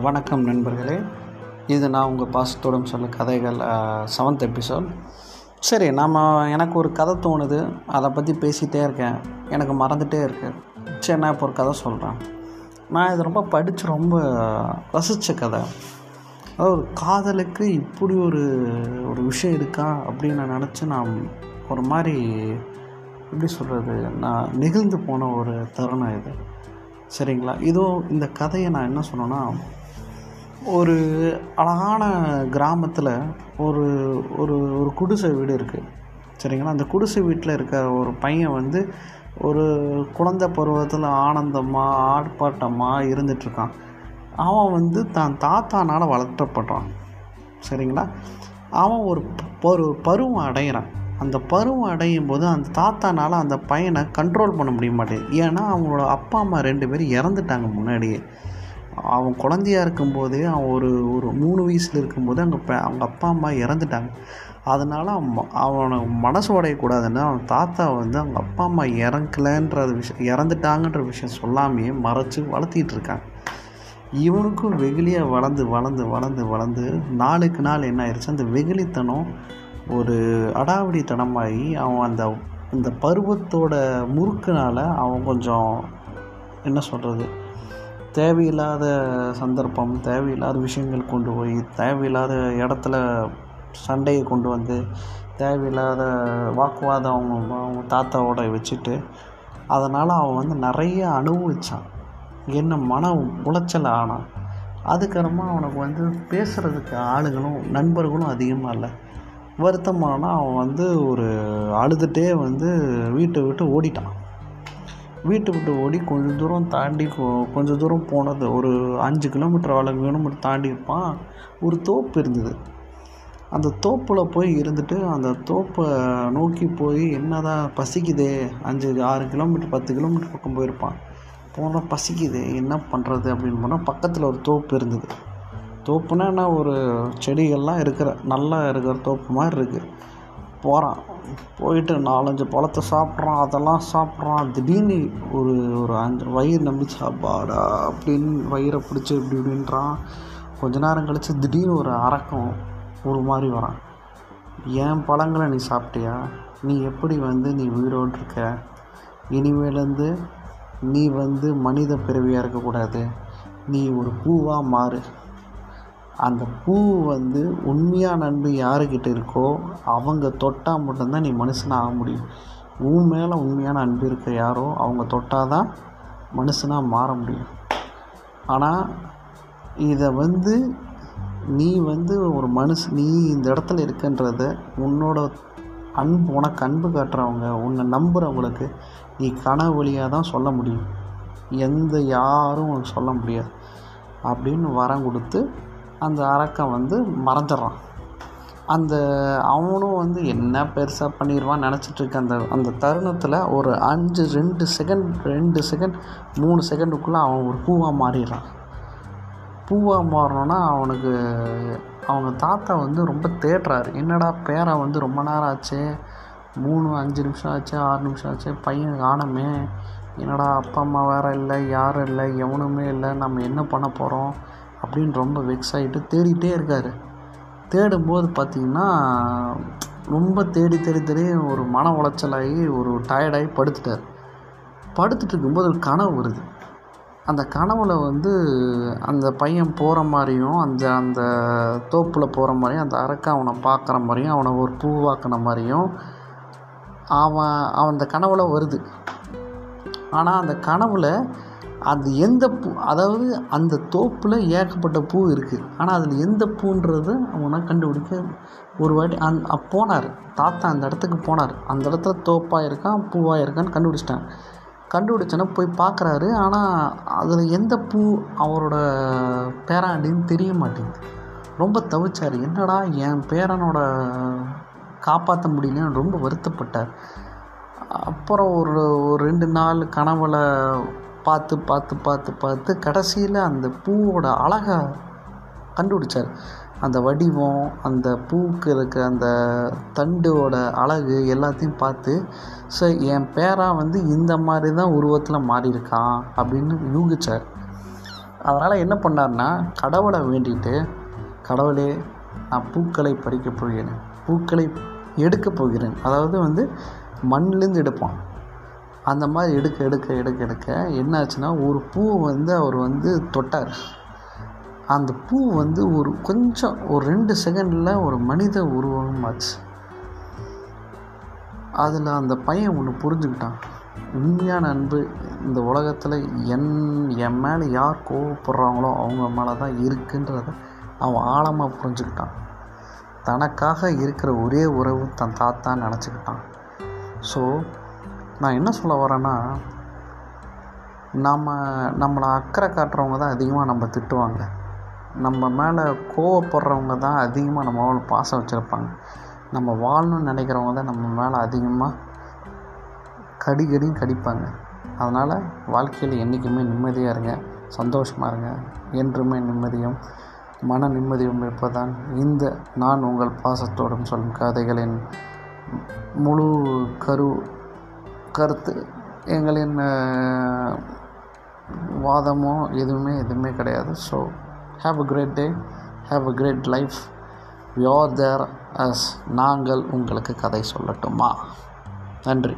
வணக்கம் நண்பர்களே. இது நான் உங்கள் பாசத்தோடும் சொல்ல கதைகள் செவன்த் எபிசோட் சரி நாம் எனக்கு ஒரு கதை தோணுது. அதை பற்றி பேசிகிட்டே இருக்கேன். எனக்கு மறந்துகிட்டே இருக்குது சரி நான் இப்போ ஒரு கதை சொல்கிறேன் நான் இது ரொம்ப படித்து ரொம்ப ரசித்த கதை. அதாவது ஒரு காதலுக்கு இப்படி ஒரு ஒரு விஷயம் இருக்கா அப்படின்னு நான் நினச்சி நான் ஒரு மாதிரி எப்படி சொல்கிறது நான் நெகிழ்ந்து போன ஒரு தருணம் இது. சரிங்களா? இதோ இந்த கதையை நான் என்ன சொன்னேன்னா ஒரு அழகான கிராமத்தில் ஒரு ஒரு ஒரு குடிசை வீடு இருக்குது சரிங்களா? அந்த குடிசை வீட்டில் இருக்க ஒரு பையன் வந்து ஒரு குழந்தை பருவத்தில் ஆனந்தமாக ஆர்ப்பாட்டமாக இருந்துகிட்ருக்கான் அவன் வந்து தான் தாத்தானால் வளர்த்தப்படுறான் சரிங்களா? அவன் ஒரு ஒரு பருவம் அடைகிறான் அந்த பருவம் அடையும் போது அந்த தாத்தானால் அந்த பையனை கண்ட்ரோல் பண்ண முடிய மாட்டேங்குது. ஏன்னா அவங்களோட அப்பா அம்மா ரெண்டு பேரும் இறந்துட்டாங்க முன்னாடியே. அவன் குழந்தையா இருக்கும்போதே அவன் ஒரு ஒரு மூணு வயசில் இருக்கும்போது அங்கே அவங்க அப்பா அம்மா இறந்துட்டாங்க. அதனால் அவன் ம- அவனை மனசு உடையக்கூடாதுன்னு அவன் தாத்தா வந்து அவங்க அப்பா அம்மா இறக்கலன்ற விஷயம் இறந்துட்டாங்கன்ற விஷயம் சொல்லாமையே மறைச்சி வளர்த்திட்டு இருக்காங்க இவனுக்கும் வெகுளியாக வளர்ந்து வளர்ந்து வளர்ந்து வளர்ந்து நாளுக்கு நாள் என்ன ஆயிடுச்சு அந்த வெகுளித்தனம் ஒரு அடாவடித்தனமாகி அவன் அந்த அந்த பருவத்தோட முறுக்குனால் அவன் கொஞ்சம் என்ன சொல்கிறது தேவையில்லாத சந்தர்ப்பம் தேவையில்லாத விஷயங்கள் கொண்டு போய் தேவையில்லாத இடத்துல சண்டையை கொண்டு வந்து தேவையில்லாத வாக்குவாதம் அவங்க அவங்க தாத்தாவோட வச்சுட்டு அதனால் அவன் வந்து நிறைய அனுபவித்தான் என்ன மன உளைச்சல் ஆனான் அதுக்கப்புறமா அவனுக்கு வந்து பேசுகிறதுக்கு ஆளுகளும் நண்பர்களும் அதிகமாக இல்லை. வருத்தமானால் அவன் வந்து ஒரு அழுதுகிட்டே வந்து வீட்டை விட்டு ஓடிட்டான். வீட்டை விட்டு ஓடி கொஞ்சம் தூரம் தாண்டி கொ- கொஞ்சம் தூரம் போனது. ஒரு அஞ்சு கிலோமீட்டர் ஆறு கிலோமீட்டர் தாண்டி இருப்பான். ஒரு தோப்பு இருந்தது. அந்த தோப்பில் போய் இருந்துட்டு அந்த தோப்பை நோக்கி போய் என்னதான் பசிக்குதே. அஞ்சு ஆறு கிலோமீட்டர் பத்து கிலோமீட்டர் பக்கம் போயிருப்பான். போனால் பசிக்குது என்ன பண்ணுறது அப்படின்னு போனால் பக்கத்தில் ஒரு தோப்பு இருந்தது. தோப்புனா என்ன? ஒரு செடிகள்லாம் இருக்கிற நல்லா இருக்கிற தோப்பு மாதிரி இருக்குது போகிறான் போயிட்டு நாலஞ்சு பழத்தை சாப்பிட்றான். அதெல்லாம் சாப்பிட்றான். திடீர்னு ஒரு ஒரு அஞ்சு வயிறு நம்பி சாப்பாடா அப்படின்னு வயிறை பிடிச்சி இப்படி இப்படின்றான். கொஞ்ச நேரம் கழித்து திடீர்னு ஒரு அரக்கம் ஒரு மாதிரி வரான். என் பழங்களை நீ சாப்பிட்டியா? நீ எப்படி வந்து நீ உயிரோடு இருக்க? இனிமேலேருந்து நீ வந்து மனித பிறவியாக இருக்கக்கூடாது. நீ ஒரு பூவாக மாறு. அந்த பூ வந்து உண்மையான அன்பு யாருக்கிட்ட இருக்கோ அவங்க தொட்டால் மட்டும்தான் நீ மனுஷனாக ஆக முடியும். உன் மேலே உண்மையான அன்பு இருக்க யாரோ அவங்க தொட்டால் தான் மனுஷனாக மாற முடியும். ஆனால் இதை வந்து நீ வந்து ஒரு மனுஷ நீ இந்த இடத்துல இருக்கன்றத உன்னோட அன்பு உனக்கு அன்பு காட்டுறவங்க உன்னை நம்புகிறவங்களுக்கு நீ கனவு வழியாக தான் சொல்ல முடியும். எந்த யாரும் உனக்கு சொல்ல முடியாது. அப்படின்னு வரம் கொடுத்து அந்த அரக்கன் வந்து மறைஞ்சிட்றான் அந்த அவனும் வந்து என்ன பெருசாக பண்ணிடுவான்னு நினச்சிட்ருக்கு அந்த அந்த தருணத்தில் ஒரு அஞ்சு ரெண்டு செகண்ட் ரெண்டு செகண்ட் மூணு செகண்டுக்குள்ளே அவன் ஒரு பூவாக மாறிடுறான். பூவாக மாறினோன்னா அவனுக்கு அவங்க தாத்தா வந்து ரொம்ப தேடுறாரு. என்னடா பேரை வந்து ரொம்ப நேரம் ஆச்சு? மூணு அஞ்சு நிமிஷம் ஆச்சு ஆறு நிமிஷம் ஆச்சு பையன் காணமே. என்னடா அப்பா அம்மா வேறு இல்லை யாரும் இல்லை எவனுமே இல்லை நம்ம என்ன பண்ண போகிறோம் அப்படின்னு ரொம்ப வெக்ஸ் ஆகிட்டு தேடிட்டே இருக்கார். தேடும்போது பார்த்திங்கன்னா ரொம்ப தேடி தேடி தேடி ஒரு மன உளைச்சலாகி ஒரு டயர்டாகி படுத்துட்டார். படுத்துட்டு இருக்கும்போது ஒரு கனவு வருது. அந்த கனவுல வந்து அந்த பையன் போகிற மாதிரியும் அந்த அந்த தோப்பில் போகிற மாதிரியும் அந்த அரக்கை அவனை பார்க்குற மாதிரியும் அவனை ஒரு பூவாக்கின மாதிரியும் அவன் அவன் அந்த கனவுல வருது. ஆனால் அந்த கனவில் அது எந்த பூ அதாவது அந்த தோப்பில் ஏகப்பட்ட பூ இருக்குது ஆனால் அதில் எந்த பூன்றது அவனை கண்டுபிடிக்க ஒரு வாட்டி அந் போனார். தாத்தா அந்த இடத்துக்கு போனார். அந்த இடத்துல தோப்பாக இருக்கான் பூவாக இருக்கான்னு கண்டுபிடிச்சிட்டான் கண்டுபிடிச்சோன்னா போய் பார்க்குறாரு ஆனால் அதில் எந்த பூ அவரோட பேராண்டின்னு தெரிய மாட்டேங்குது. ரொம்ப தவிச்சார். என்னடா என் பேரனோட காப்பாற்ற முடியலன்னு ரொம்ப வருத்தப்பட்டார். அப்புறம் ஒரு ஒரு ரெண்டு நாள் கனவுல பார்த்து பார்த்து பார்த்து பார்த்து கடைசியில் அந்த பூவோட அழகை கண்டுபிடிச்சார். அந்த வடிவம் அந்த பூவுக்கு இருக்க அந்த தண்டோட அழகு எல்லாத்தையும் பார்த்து ஸோ என் பேரா வந்து இந்த மாதிரி தான் உருவத்தில் மாறியிருக்கான் அப்படின்னு யூகிச்சார். அதனால் என்ன பண்ணார்னா கடவுளை வேண்டிட்டு கடவுளே நான் பூக்களை பறிக்கப் போகிறேன். பூக்களை எடுக்கப் போகிறேன். அதாவது வந்து மண்ணிலேருந்து எடுப்பான். அந்த மாதிரி எடுக்க எடுக்க எடுக்க எடுக்க என்னாச்சுன்னா ஒரு பூவை வந்து அவர் வந்து தொட்டார். அந்த பூ வந்து ஒரு கொஞ்சம் ஒரு ரெண்டு செகண்டில் ஒரு மனித உருவமாச்சு. அதில் அந்த பையன் ஒன்று புரிஞ்சுக்கிட்டான். உண்மையான அன்பு இந்த உலகத்தில் என் என் மேலே யார் கோவப்படுறாங்களோ அவங்க மேலே தான் இருக்குன்றத அவன் ஆழமாக புரிஞ்சுக்கிட்டான். தனக்காக இருக்கிற ஒரே உறவு தன் தாத்தான்னு நினச்சிக்கிட்டான். ஸோ நான் என்ன சொல்ல வரேன்னா நம்ம நம்மளை அக்கறை காட்டுறவங்க தான் அதிகமாக நம்ம திட்டுவாங்க. நம்ம மேலே கோவப்படுறவங்க தான் அதிகமாக நம்ம மேலே பாசம் வச்சுருப்பாங்க. நம்ம வாழணும்னு நினைக்கிறவங்க தான் நம்ம மேலே அதிகமாக கடிகடியும் கடிப்பாங்க. அதனால் வாழ்க்கையில் என்றைக்குமே நிம்மதியாக இருங்க சந்தோஷமாக இருங்க. என்றுமே நிம்மதியும் மன நிம்மதியும் இருப்பதான் இந்த நான் உங்கள் பாசத்தோடும் சொல்லும் கதைகளின் முழு கரு கருத்து எங்களின் வாதமோ எதுவுமே எதுவுமே கிடையாது. So have a great day have a great life we are there as நாங்கள் உங்களுக்கு கதை சொல்லட்டுமா? நன்றி.